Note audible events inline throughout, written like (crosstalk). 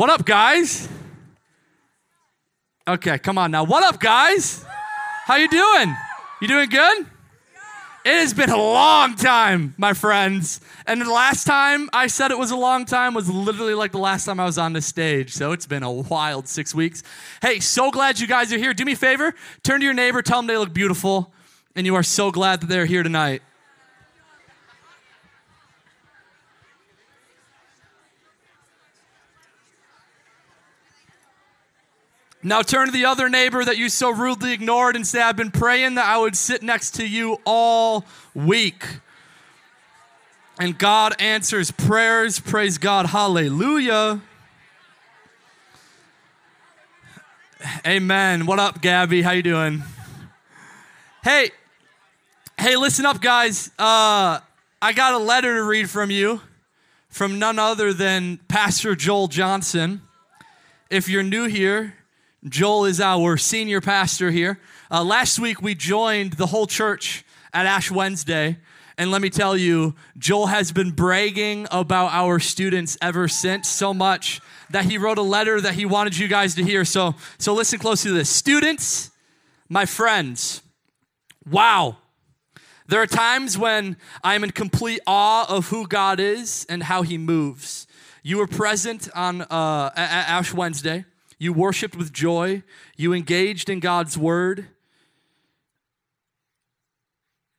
What up, guys? Okay, come on now. What up, guys? How you doing? You doing good? It has been a long time, my friends. And the last time I said it was a long time was literally like the last time I was on the stage. So it's been a wild six weeks. Hey, so glad you guys are here. Do me a favor, turn to your neighbor, tell them they look beautiful, and you are so glad that they're here tonight. Now turn to the other neighbor that you so rudely ignored and say, I've been praying that I would sit next to you all week. And God answers prayers. Praise God. Hallelujah. Amen. What up, Gabby? How you doing? Hey, hey, listen up, guys. Uh, I got a letter to read from you from none other than Pastor Joel Johnson. If you're new here, Joel is our senior pastor here. Uh, last week, we joined the whole church at Ash Wednesday. And let me tell you, Joel has been bragging about our students ever since so much that he wrote a letter that he wanted you guys to hear. So, so listen closely to this. Students, my friends, wow. There are times when I'm in complete awe of who God is and how he moves. You were present on uh, Ash Wednesday. You worshiped with joy. You engaged in God's word.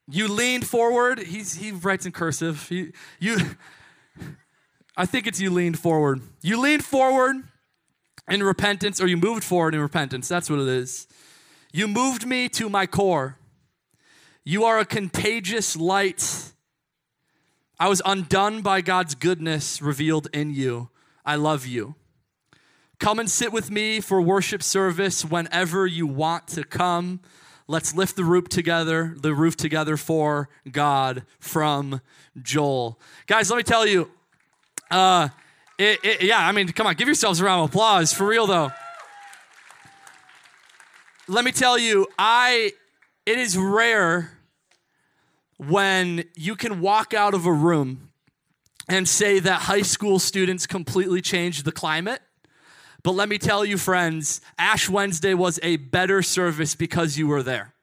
You leaned forward. He's, he writes in cursive. He, you, I think it's you leaned forward. You leaned forward in repentance, or you moved forward in repentance. That's what it is. You moved me to my core. You are a contagious light. I was undone by God's goodness revealed in you. I love you. Come and sit with me for worship service whenever you want to come. Let's lift the roof together, the roof together for God from Joel. Guys, let me tell you, uh, it, it, yeah, I mean, come on, give yourselves a round of applause for real though. Let me tell you, I it is rare when you can walk out of a room and say that high school students completely changed the climate but let me tell you, friends, Ash Wednesday was a better service because you were there.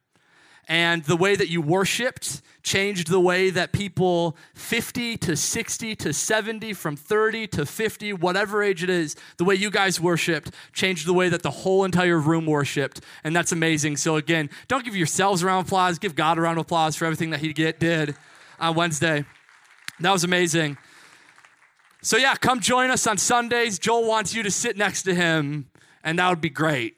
And the way that you worshiped changed the way that people 50 to 60 to 70, from 30 to 50, whatever age it is, the way you guys worshiped changed the way that the whole entire room worshiped. And that's amazing. So, again, don't give yourselves a round of applause, give God a round of applause for everything that He did on Wednesday. That was amazing. So, yeah, come join us on Sundays. Joel wants you to sit next to him, and that would be great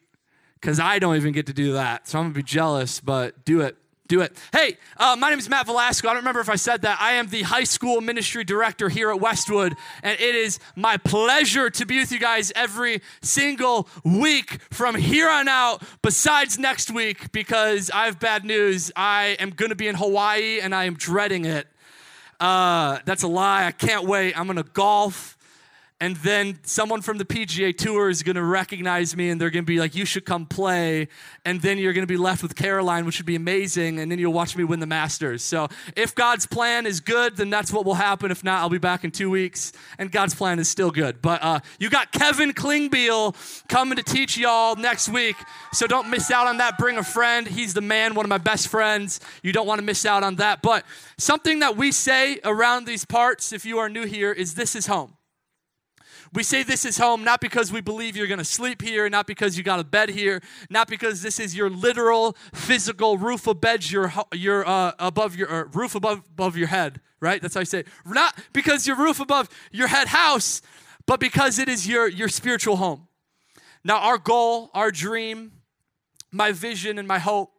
because I don't even get to do that. So, I'm going to be jealous, but do it. Do it. Hey, uh, my name is Matt Velasco. I don't remember if I said that. I am the high school ministry director here at Westwood, and it is my pleasure to be with you guys every single week from here on out, besides next week, because I have bad news. I am going to be in Hawaii, and I am dreading it. Uh, that's a lie. I can't wait. I'm going to golf and then someone from the PGA Tour is going to recognize me and they're going to be like, you should come play. And then you're going to be left with Caroline, which would be amazing. And then you'll watch me win the Masters. So if God's plan is good, then that's what will happen. If not, I'll be back in two weeks. And God's plan is still good. But uh, you got Kevin Klingbeil coming to teach y'all next week. So don't miss out on that. Bring a friend. He's the man, one of my best friends. You don't want to miss out on that. But something that we say around these parts, if you are new here, is this is home. We say this is home not because we believe you're going to sleep here, not because you got a bed here, not because this is your literal physical roof of beds your your uh, above your uh, roof above above your head, right? That's how I say. It. Not because your roof above your head house, but because it is your your spiritual home. Now, our goal, our dream, my vision, and my hope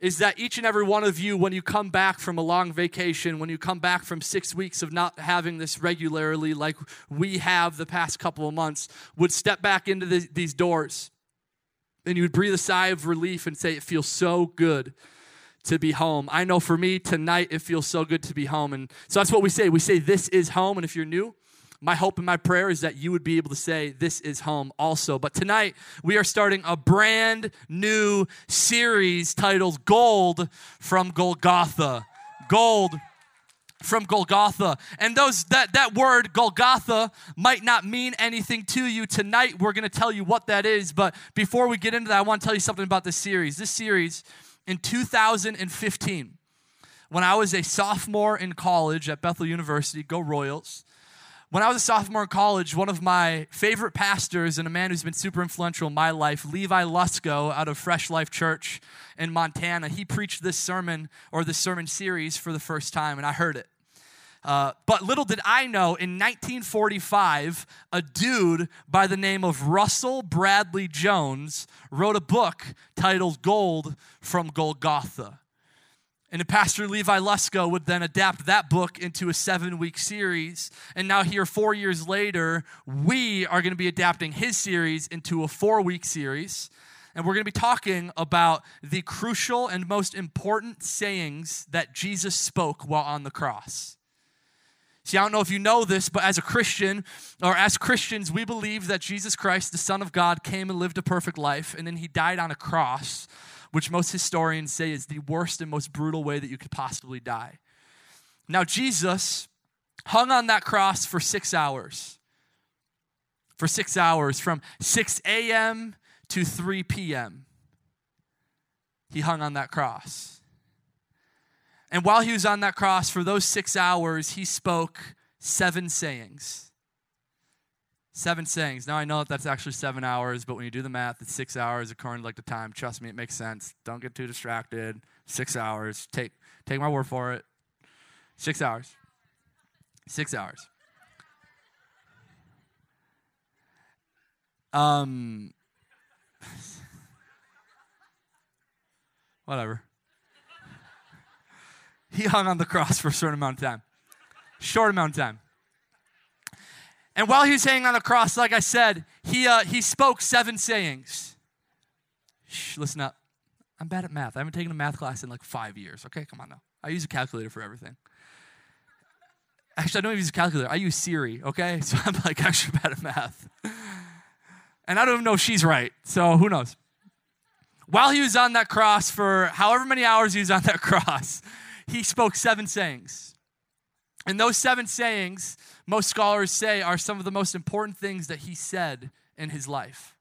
is that each and every one of you, when you come back from a long vacation, when you come back from six weeks of not having this regularly, like we have the past couple of months, would step back into the, these doors and you would breathe a sigh of relief and say, It feels so good to be home. I know for me tonight, it feels so good to be home. And so that's what we say. We say, This is home. And if you're new, my hope and my prayer is that you would be able to say, This is home also. But tonight, we are starting a brand new series titled Gold from Golgotha. Gold from Golgotha. And those that that word Golgotha might not mean anything to you tonight. We're going to tell you what that is, but before we get into that, I want to tell you something about this series. This series in 2015 when I was a sophomore in college at Bethel University, go Royals. When I was a sophomore in college, one of my favorite pastors and a man who's been super influential in my life, Levi Lusko out of Fresh Life Church in Montana, he preached this sermon or this sermon series for the first time, and I heard it. Uh, but little did I know, in 1945, a dude by the name of Russell Bradley Jones wrote a book titled Gold from Golgotha. And Pastor Levi Lusko would then adapt that book into a seven week series. And now, here, four years later, we are going to be adapting his series into a four week series. And we're going to be talking about the crucial and most important sayings that Jesus spoke while on the cross. See, I don't know if you know this, but as a Christian, or as Christians, we believe that Jesus Christ, the Son of God, came and lived a perfect life, and then he died on a cross which most historians say is the worst and most brutal way that you could possibly die. Now, Jesus hung on that cross for six hours. For six hours, from 6 a.m. to 3 p.m., he hung on that cross. And while he was on that cross for those six hours, he spoke seven sayings. Seven sayings. Now I know that that's actually seven hours, but when you do the math, it's six hours according to like the time. Trust me, it makes sense. Don't get too distracted. Six hours. Take take my word for it. Six hours. Six hours. Um. (laughs) Whatever. (laughs) He hung on the cross for a certain amount of time. Short amount of time. And while he was hanging on the cross, like I said, he, uh, he spoke seven sayings. Shh, listen up. I'm bad at math. I haven't taken a math class in like five years. Okay, come on now. I use a calculator for everything. Actually, I don't even use a calculator. I use Siri, okay? (laughs) So I'm like actually bad at math. And I don't even know if she's right. So who knows? While he was on that cross for however many hours he was on that (laughs) cross, he spoke seven sayings. And those seven sayings most scholars say are some of the most important things that he said in his life.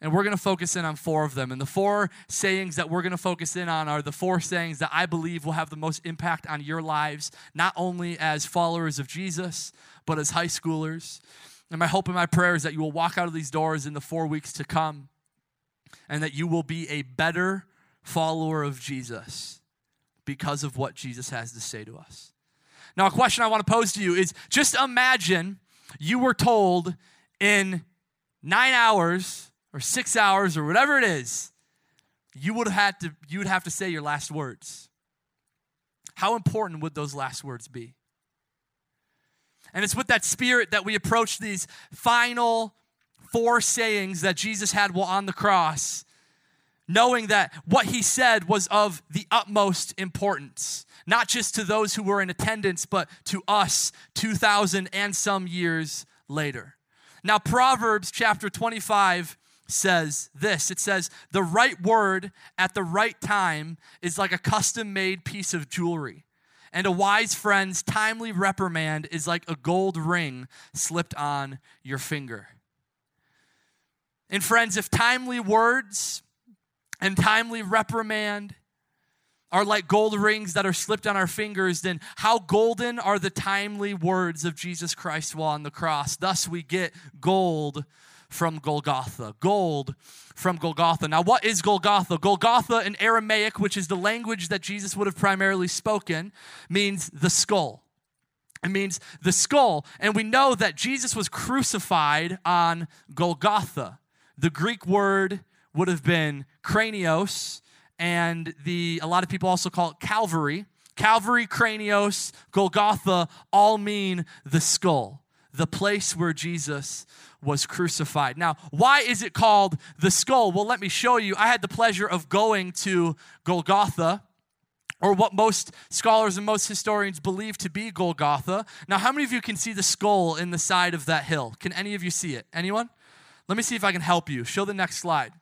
And we're going to focus in on four of them. And the four sayings that we're going to focus in on are the four sayings that I believe will have the most impact on your lives, not only as followers of Jesus, but as high schoolers. And my hope and my prayer is that you will walk out of these doors in the four weeks to come and that you will be a better follower of Jesus because of what Jesus has to say to us. Now, a question I want to pose to you is just imagine you were told in nine hours or six hours or whatever it is, you would have had to you would have to say your last words. How important would those last words be? And it's with that spirit that we approach these final four sayings that Jesus had while on the cross knowing that what he said was of the utmost importance, not just to those who were in attendance, but to us 2,000 and some years later. Now, Proverbs chapter 25 says this it says, The right word at the right time is like a custom made piece of jewelry. And a wise friend's timely reprimand is like a gold ring slipped on your finger. And friends, if timely words and timely reprimand are like gold rings that are slipped on our fingers, then how golden are the timely words of Jesus Christ while on the cross? Thus, we get gold from Golgotha. Gold from Golgotha. Now, what is Golgotha? Golgotha in Aramaic, which is the language that Jesus would have primarily spoken, means the skull. It means the skull. And we know that Jesus was crucified on Golgotha. The Greek word would have been cranios, and the a lot of people also call it Calvary. Calvary, cranios, Golgotha all mean the skull, the place where Jesus was crucified. Now, why is it called the skull? Well, let me show you. I had the pleasure of going to Golgotha or what most scholars and most historians believe to be Golgotha. Now, how many of you can see the skull in the side of that hill? Can any of you see it? Anyone? Let me see if I can help you. Show the next slide.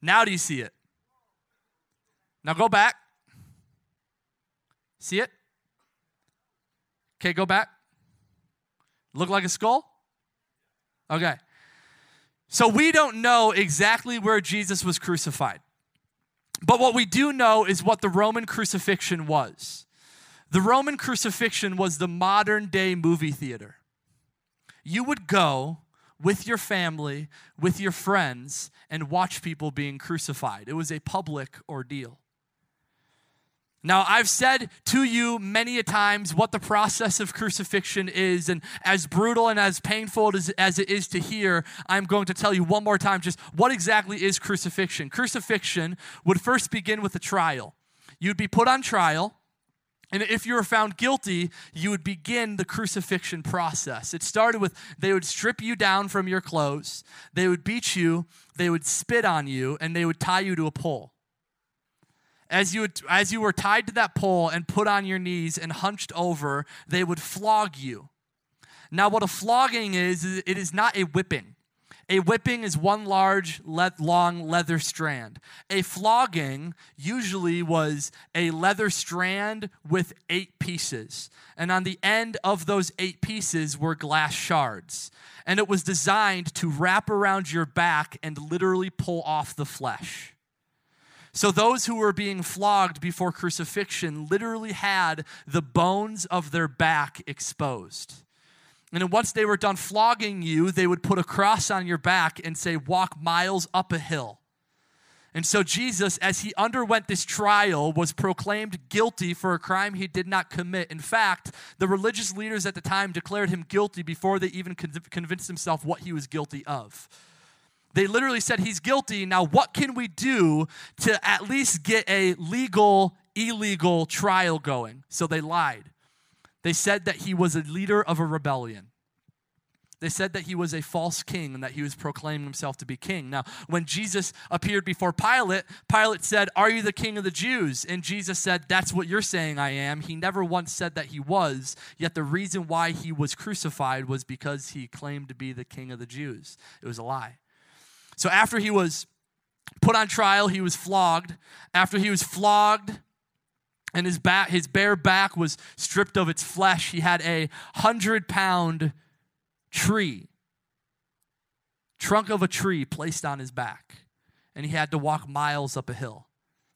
Now do you see it? Now go back. See it? Okay, go back. Look like a skull? Okay. So we don't know exactly where Jesus was crucified. But what we do know is what the Roman crucifixion was. The Roman crucifixion was the modern day movie theater. You would go with your family, with your friends, and watch people being crucified. It was a public ordeal. Now, I've said to you many a times what the process of crucifixion is, and as brutal and as painful as, as it is to hear, I'm going to tell you one more time just what exactly is crucifixion. Crucifixion would first begin with a trial. You'd be put on trial, and if you were found guilty, you would begin the crucifixion process. It started with they would strip you down from your clothes, they would beat you, they would spit on you, and they would tie you to a pole as you, as you were tied to that pole and put on your knees and hunched over, they would flog you. Now, what a flogging is, is it is not a whipping. A whipping is one large, le- long leather strand. A flogging usually was a leather strand with eight pieces. And on the end of those eight pieces were glass shards. And it was designed to wrap around your back and literally pull off the flesh. So those who were being flogged before crucifixion literally had the bones of their back exposed. And once they were done flogging you, they would put a cross on your back and say, Walk miles up a hill. And so Jesus, as he underwent this trial, was proclaimed guilty for a crime he did not commit. In fact, the religious leaders at the time declared him guilty before they even convinced himself what he was guilty of. They literally said he's guilty. Now, what can we do to at least get a legal, illegal trial going? So they lied. They said that he was a leader of a rebellion. They said that he was a false king and that he was proclaiming himself to be king. Now, when Jesus appeared before Pilate, Pilate said, Are you the king of the Jews? And Jesus said, That's what you're saying I am. He never once said that he was, yet the reason why he was crucified was because he claimed to be the king of the Jews. It was a lie. So after he was put on trial, he was flogged. After he was flogged, and his back his bare back was stripped of its flesh he had a hundred pound tree trunk of a tree placed on his back and he had to walk miles up a hill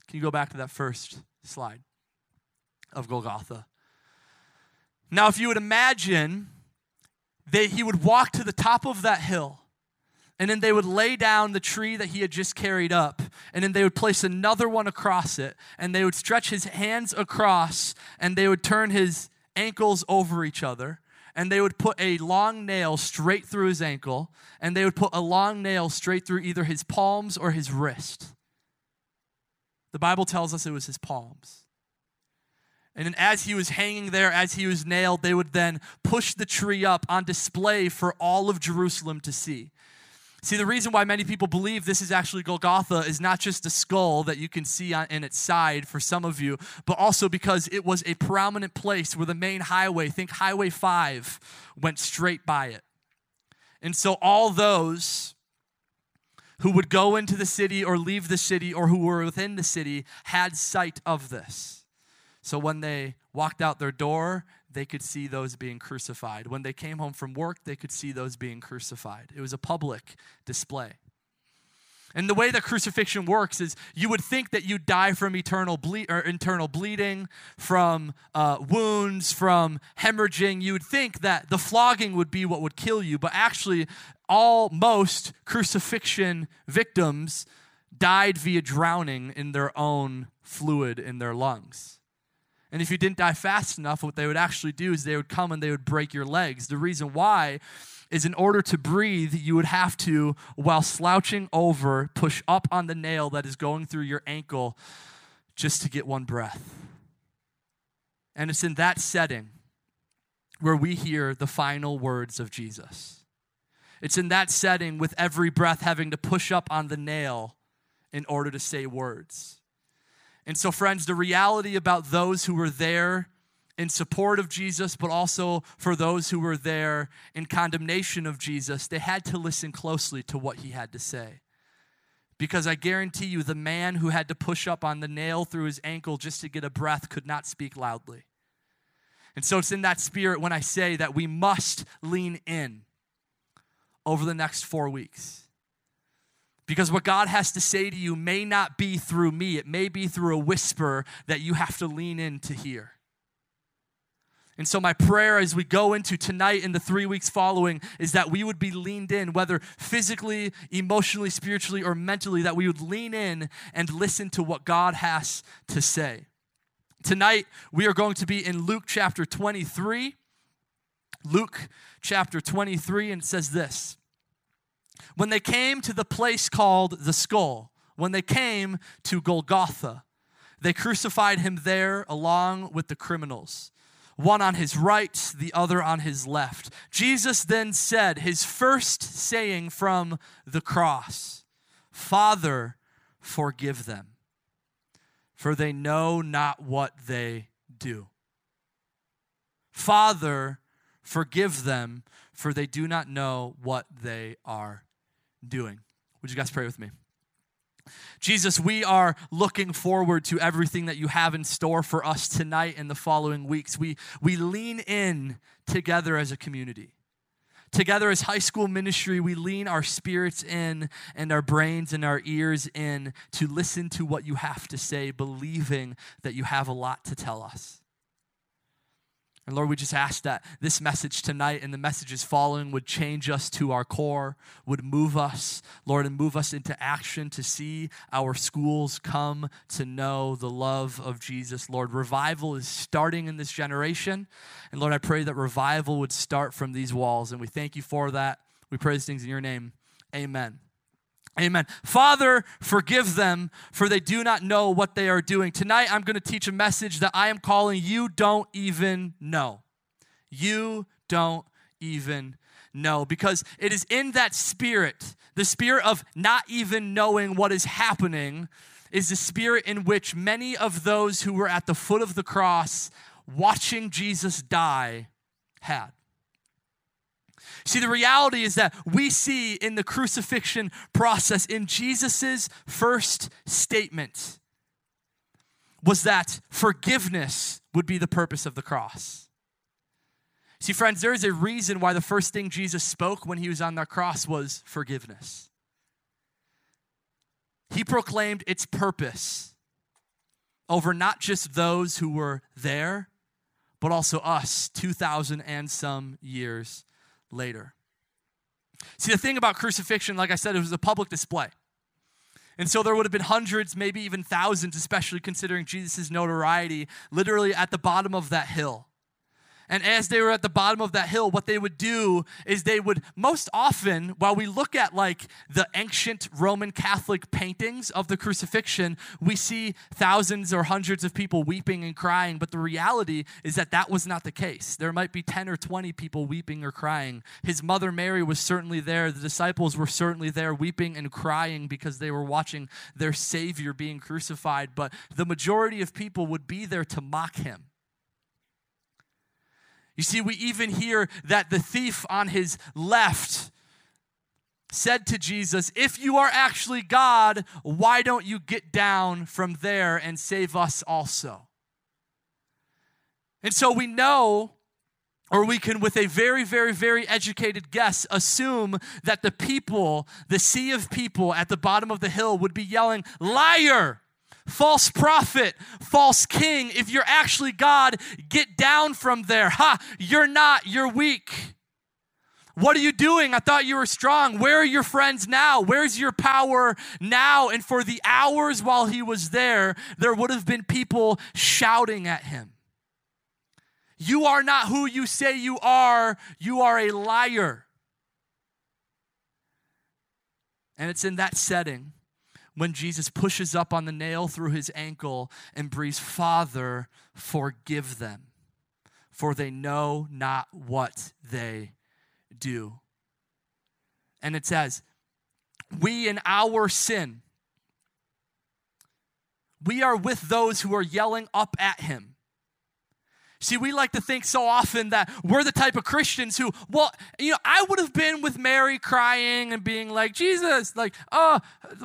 can you go back to that first slide of golgotha now if you would imagine that he would walk to the top of that hill and then they would lay down the tree that he had just carried up. And then they would place another one across it. And they would stretch his hands across. And they would turn his ankles over each other. And they would put a long nail straight through his ankle. And they would put a long nail straight through either his palms or his wrist. The Bible tells us it was his palms. And then, as he was hanging there, as he was nailed, they would then push the tree up on display for all of Jerusalem to see. See, the reason why many people believe this is actually Golgotha is not just a skull that you can see on, in its side for some of you, but also because it was a prominent place where the main highway, think Highway 5, went straight by it. And so all those who would go into the city or leave the city or who were within the city had sight of this. So when they walked out their door, they could see those being crucified. When they came home from work, they could see those being crucified. It was a public display. And the way that crucifixion works is you would think that you die from eternal ble- or internal bleeding, from uh, wounds, from hemorrhaging. You would think that the flogging would be what would kill you, but actually, all most crucifixion victims died via drowning in their own fluid in their lungs. And if you didn't die fast enough, what they would actually do is they would come and they would break your legs. The reason why is in order to breathe, you would have to, while slouching over, push up on the nail that is going through your ankle just to get one breath. And it's in that setting where we hear the final words of Jesus. It's in that setting with every breath having to push up on the nail in order to say words. And so, friends, the reality about those who were there in support of Jesus, but also for those who were there in condemnation of Jesus, they had to listen closely to what he had to say. Because I guarantee you, the man who had to push up on the nail through his ankle just to get a breath could not speak loudly. And so it's in that spirit when I say that we must lean in over the next four weeks. Because what God has to say to you may not be through me, it may be through a whisper that you have to lean in to hear. And so, my prayer as we go into tonight and the three weeks following is that we would be leaned in, whether physically, emotionally, spiritually, or mentally, that we would lean in and listen to what God has to say. Tonight, we are going to be in Luke chapter 23. Luke chapter 23, and it says this When they came to the place called the skull, when they came to Golgotha, they crucified him there along with the criminals one on his right, the other on his left. Jesus then said his first saying from the cross Father, forgive them, for they know not what they do. Father, forgive them, for they do not know what they are doing. Would you guys pray with me? Jesus, we are looking forward to everything that you have in store for us tonight and the following weeks. We, we lean in together as a community. Together as high school ministry, we lean our spirits in and our brains and our ears in to listen to what you have to say, believing that you have a lot to tell us. And Lord, we just ask that this message tonight and the messages following would change us to our core, would move us, Lord, and move us into action to see our schools come to know the love of Jesus. Lord, revival is starting in this generation. And Lord, I pray that revival would start from these walls. And we thank you for that. We pray these things in your name. Amen. Amen. Father, forgive them, for they do not know what they are doing. Tonight, I'm going to teach a message that I am calling You Don't Even Know. You don't even know. Because it is in that spirit, the spirit of not even knowing what is happening, is the spirit in which many of those who were at the foot of the cross watching Jesus die had. See, the reality is that we see in the crucifixion process, in Jesus' first statement, was that forgiveness would be the purpose of the cross. See, friends, there is a reason why the first thing Jesus spoke when he was on that cross was forgiveness. He proclaimed its purpose over not just those who were there, but also us 2,000 and some years later. See, the thing about crucifixion, like I said, it was a public display. And so there would have been hundreds, maybe even thousands, especially considering Jesus' notoriety, literally at the bottom of that hill. And as they were at the bottom of that hill, what they would do is they would most often, while we look at like the ancient Roman Catholic paintings of the crucifixion, we see thousands or hundreds of people weeping and crying. But the reality is that that was not the case. There might be 10 or 20 people weeping or crying. His mother Mary was certainly there. The disciples were certainly there weeping and crying because they were watching their Savior being crucified. But the majority of people would be there to mock him you see, we even hear that the thief on his left said to Jesus, If you are actually God, why don't you get down from there and save us also? And so we know, or we can, with a very, very, very educated guess, assume that the people, the sea of people at the bottom of the hill, would be yelling, Liar! False prophet, false king. If you're actually God, get down from there. Ha, you're not, you're weak. What are you doing? I thought you were strong. Where are your friends now? Where's your power now? And for the hours while he was there, there would have been people shouting at him. You are not who you say you are. You are a liar. And it's in that setting when Jesus pushes up on the nail through his ankle and breathes, Father, forgive them, for they know not what they do. And it says, We in our sin, we are with those who are yelling up at him. See, we like to think so often that we're the type of Christians who, well, you know, I would have been with Mary crying and being like, Jesus, like, oh,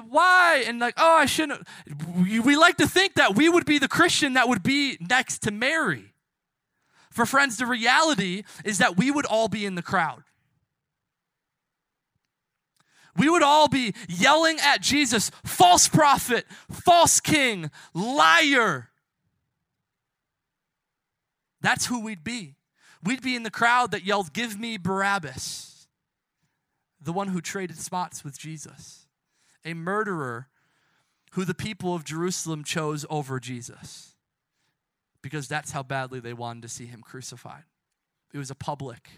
why? And like, oh, I shouldn't. We like to think that we would be the Christian that would be next to Mary. For friends, the reality is that we would all be in the crowd. We would all be yelling at Jesus, false prophet, false king, liar. That's who we'd be. We'd be in the crowd that yelled, Give me Barabbas, the one who traded spots with Jesus, a murderer who the people of Jerusalem chose over Jesus because that's how badly they wanted to see him crucified. It was a public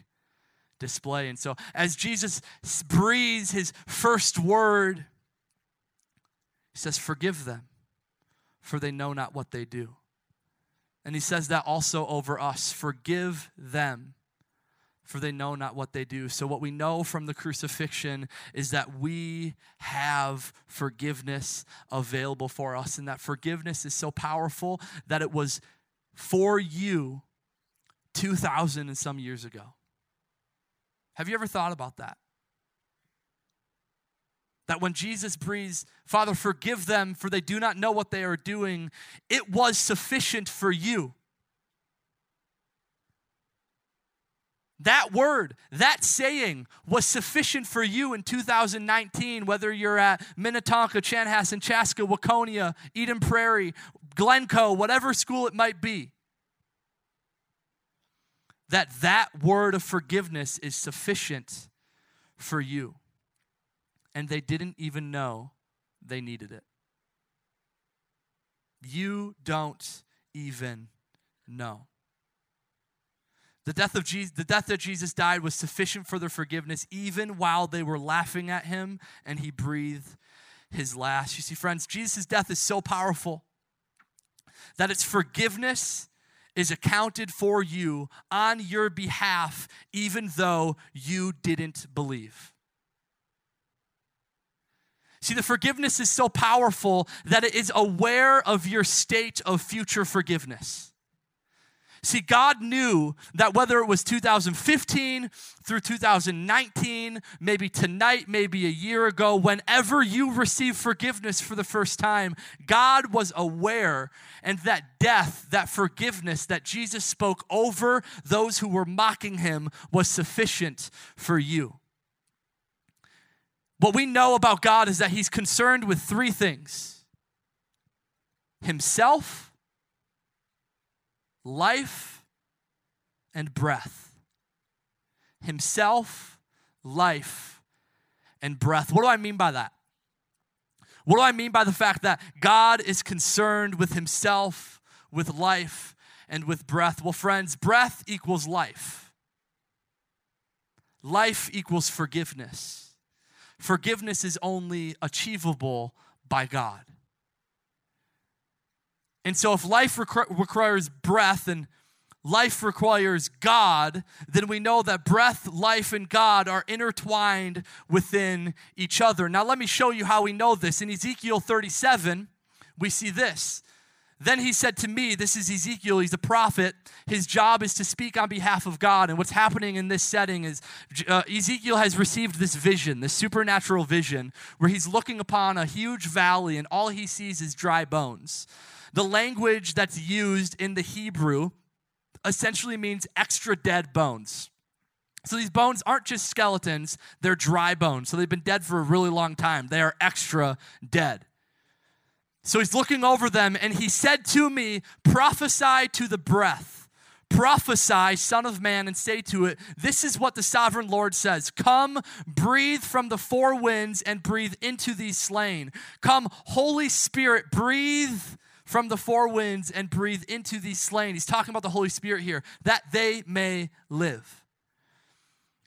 display. And so, as Jesus breathes his first word, he says, Forgive them, for they know not what they do. And he says that also over us Forgive them, for they know not what they do. So, what we know from the crucifixion is that we have forgiveness available for us, and that forgiveness is so powerful that it was for you 2,000 and some years ago. Have you ever thought about that? That when Jesus breathes, Father, forgive them, for they do not know what they are doing, it was sufficient for you. That word, that saying was sufficient for you in 2019, whether you're at Minnetonka, Chanhassen, Chaska, Waconia, Eden Prairie, Glencoe, whatever school it might be that that word of forgiveness is sufficient for you. And they didn't even know they needed it. You don't even know. The death of Jesus, the death that Jesus died was sufficient for their forgiveness, even while they were laughing at him and he breathed his last. You see, friends, Jesus' death is so powerful that it's forgiveness is accounted for you on your behalf, even though you didn't believe. See, the forgiveness is so powerful that it is aware of your state of future forgiveness. See, God knew that whether it was 2015 through 2019, maybe tonight, maybe a year ago, whenever you receive forgiveness for the first time, God was aware and that death, that forgiveness that Jesus spoke over those who were mocking him was sufficient for you. What we know about God is that he's concerned with three things himself life and breath. Himself, life, and breath. What do I mean by that? What do I mean by the fact that God is concerned with Himself, with life, and with breath? Well, friends, breath equals life, life equals forgiveness. Forgiveness is only achievable by God. And so, if life requ- requires breath and life requires God, then we know that breath, life, and God are intertwined within each other. Now, let me show you how we know this. In Ezekiel 37, we see this. Then he said to me, This is Ezekiel, he's a prophet. His job is to speak on behalf of God. And what's happening in this setting is uh, Ezekiel has received this vision, this supernatural vision, where he's looking upon a huge valley and all he sees is dry bones. The language that's used in the Hebrew essentially means extra dead bones. So these bones aren't just skeletons, they're dry bones. So they've been dead for a really long time. They are extra dead. So he's looking over them and he said to me, Prophesy to the breath. Prophesy, Son of Man, and say to it, This is what the sovereign Lord says Come, breathe from the four winds and breathe into these slain. Come, Holy Spirit, breathe from the four winds and breathe into these slain. He's talking about the Holy Spirit here, that they may live.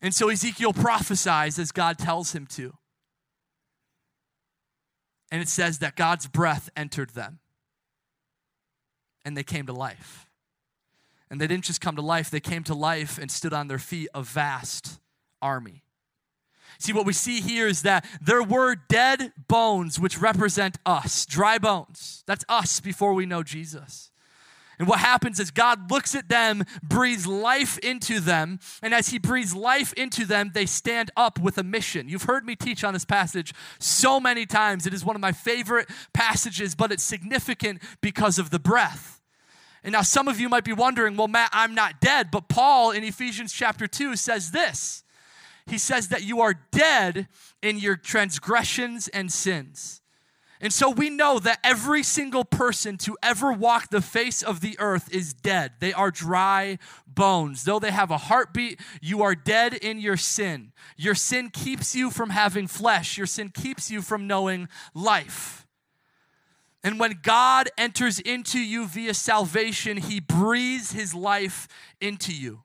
And so Ezekiel prophesies as God tells him to. And it says that God's breath entered them and they came to life. And they didn't just come to life, they came to life and stood on their feet, a vast army. See, what we see here is that there were dead bones which represent us, dry bones. That's us before we know Jesus. And what happens is God looks at them, breathes life into them, and as He breathes life into them, they stand up with a mission. You've heard me teach on this passage so many times. It is one of my favorite passages, but it's significant because of the breath. And now some of you might be wondering, well, Matt, I'm not dead. But Paul in Ephesians chapter 2 says this He says that you are dead in your transgressions and sins. And so we know that every single person to ever walk the face of the earth is dead. They are dry bones. Though they have a heartbeat, you are dead in your sin. Your sin keeps you from having flesh, your sin keeps you from knowing life. And when God enters into you via salvation, he breathes his life into you.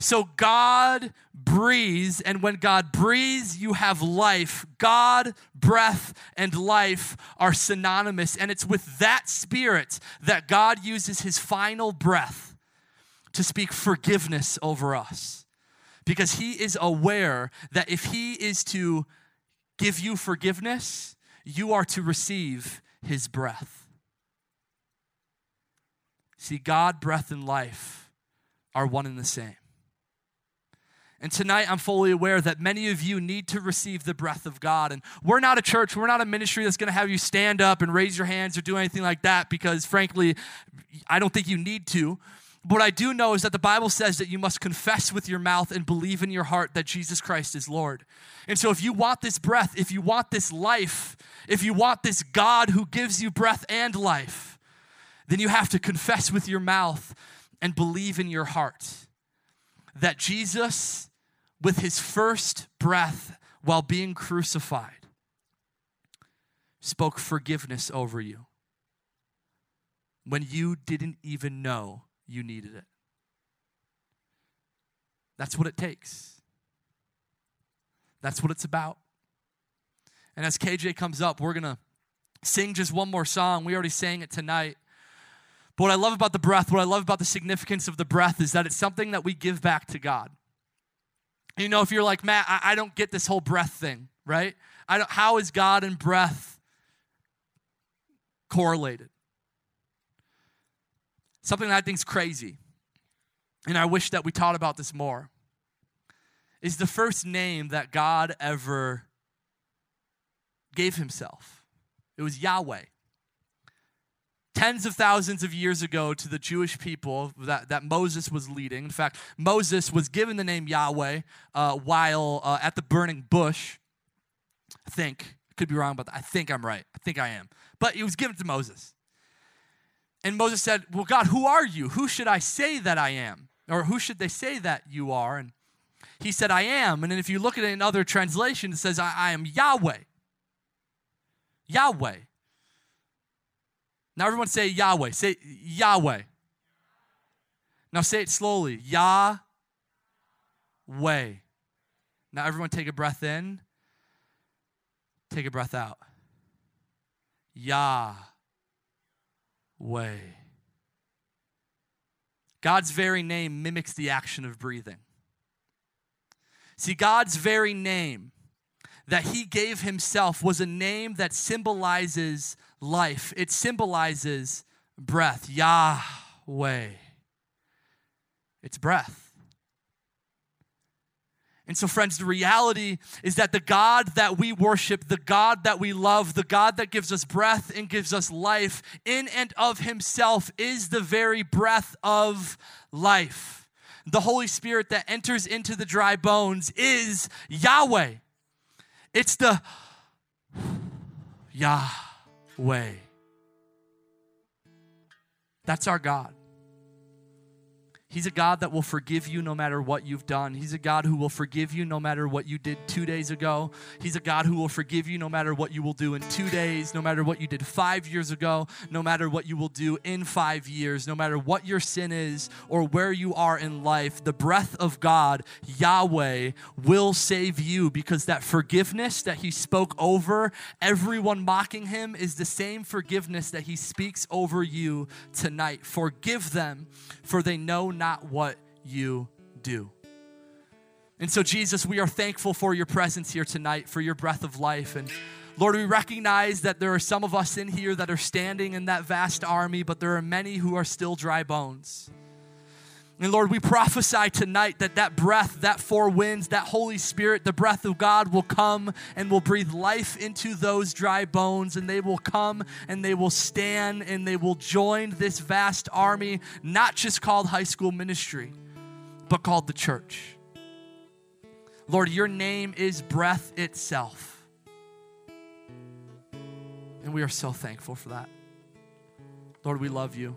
So God breathes, and when God breathes, you have life. God, breath, and life are synonymous, and it's with that spirit that God uses his final breath to speak forgiveness over us. Because he is aware that if he is to give you forgiveness, you are to receive his breath. See, God, breath, and life are one and the same. And tonight, I'm fully aware that many of you need to receive the breath of God. And we're not a church, we're not a ministry that's going to have you stand up and raise your hands or do anything like that because, frankly, I don't think you need to. But what I do know is that the Bible says that you must confess with your mouth and believe in your heart that Jesus Christ is Lord. And so, if you want this breath, if you want this life, if you want this God who gives you breath and life, then you have to confess with your mouth and believe in your heart that Jesus with his first breath while being crucified, spoke forgiveness over you when you didn't even know you needed it. That's what it takes. That's what it's about. And as KJ comes up, we're going to sing just one more song. We already sang it tonight. But what I love about the breath, what I love about the significance of the breath is that it's something that we give back to God. You know, if you're like, Matt, I, I don't get this whole breath thing, right? I don't, how is God and breath correlated? Something that I think is crazy, and I wish that we taught about this more, is the first name that God ever gave himself. It was Yahweh tens of thousands of years ago to the Jewish people that, that Moses was leading. In fact, Moses was given the name Yahweh uh, while uh, at the burning bush. I think. I could be wrong that. I think I'm right. I think I am. But it was given to Moses. And Moses said, Well, God, who are you? Who should I say that I am? Or who should they say that you are? And he said, I am. And then if you look at it in other translations, it says, I, I am Yahweh. Yahweh. Now, everyone say Yahweh. Say Yahweh. Now, say it slowly Yahweh. Now, everyone take a breath in, take a breath out. Yahweh. God's very name mimics the action of breathing. See, God's very name that He gave Himself was a name that symbolizes life, it symbolizes breath. Yahweh. It's breath. And so, friends, the reality is that the God that we worship, the God that we love, the God that gives us breath and gives us life in and of Himself is the very breath of life. The Holy Spirit that enters into the dry bones is Yahweh. It's the (sighs) Yah way. That's our God. He's a God that will forgive you no matter what you've done. He's a God who will forgive you no matter what you did two days ago. He's a God who will forgive you no matter what you will do in two days, no matter what you did five years ago, no matter what you will do in five years, no matter what your sin is or where you are in life. The breath of God, Yahweh, will save you because that forgiveness that He spoke over everyone mocking Him is the same forgiveness that He speaks over you tonight. Forgive them, for they know not what you do. And so, Jesus, we are thankful for your presence here tonight, for your breath of life. And Lord, we recognize that there are some of us in here that are standing in that vast army, but there are many who are still dry bones. And Lord, we prophesy tonight that that breath, that four winds, that Holy Spirit, the breath of God will come and will breathe life into those dry bones, and they will come and they will stand and they will join this vast army, not just called high school ministry, but called the church. Lord, your name is breath itself. And we are so thankful for that. Lord, we love you.